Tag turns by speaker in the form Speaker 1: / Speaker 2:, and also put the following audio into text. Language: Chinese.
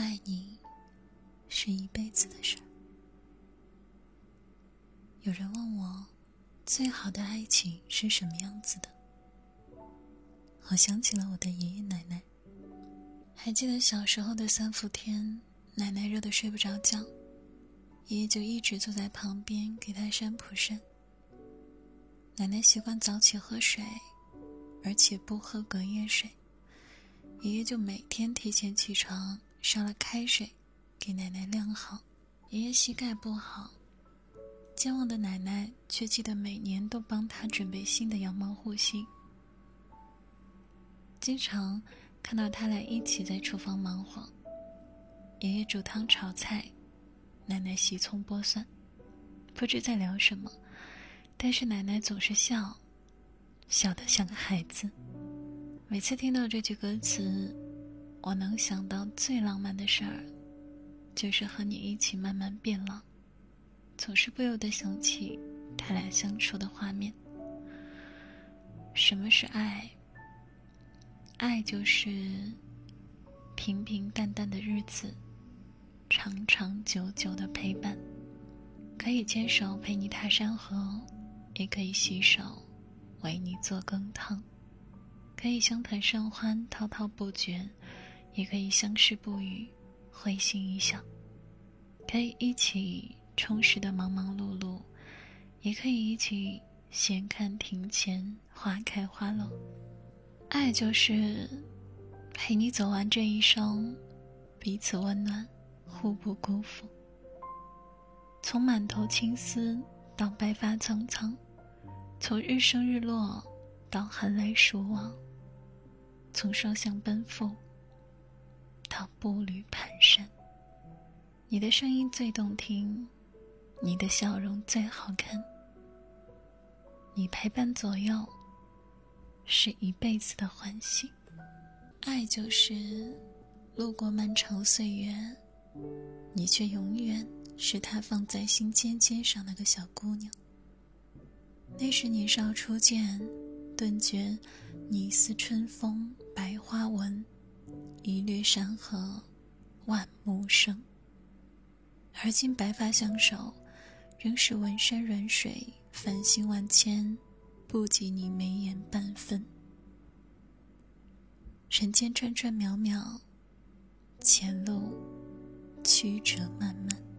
Speaker 1: 爱你是一辈子的事儿。有人问我，最好的爱情是什么样子的？我想起了我的爷爷奶奶。还记得小时候的三伏天，奶奶热得睡不着觉，爷爷就一直坐在旁边给她扇蒲扇。奶奶习惯早起喝水，而且不喝隔夜水，爷爷就每天提前起床烧了开水，给奶奶晾好。爷爷膝盖不好。健忘的奶奶却记得每年都帮他准备新的羊毛护膝。经常看到他俩一起在厨房忙活，爷爷煮汤炒菜，奶奶洗葱剥蒜，不知在聊什么，但是奶奶总是笑，笑得像个孩子。每次听到这句歌词，我能想到最浪漫的事儿，就是和你一起慢慢变老。总是不由得想起他俩相处的画面。什么是爱？爱就是平平淡淡的日子，长长久久的陪伴。可以牵手陪你踏山河，也可以携手为你做羹汤；可以相谈甚欢，滔滔不绝，也可以相视不语，会心一笑。可以一起。充实的忙忙碌碌，也可以一起闲看庭前花开花落。爱就是陪你走完这一生，彼此温暖，互不辜负。从满头青丝到白发苍苍，从日升日落到寒来暑往，从双向奔赴步履蹒跚。你的声音最动听。你的笑容最好看，你陪伴左右，是一辈子的欢喜。爱就是路过漫长岁月，你却永远是他放在心尖尖上那个小姑娘。那时年少初见，顿觉你似春风百花纹，一掠山河万木生。而今白发相守。仍是文山软水，繁星万千，不及你眉眼半分。人间串串渺渺，前路曲折漫漫。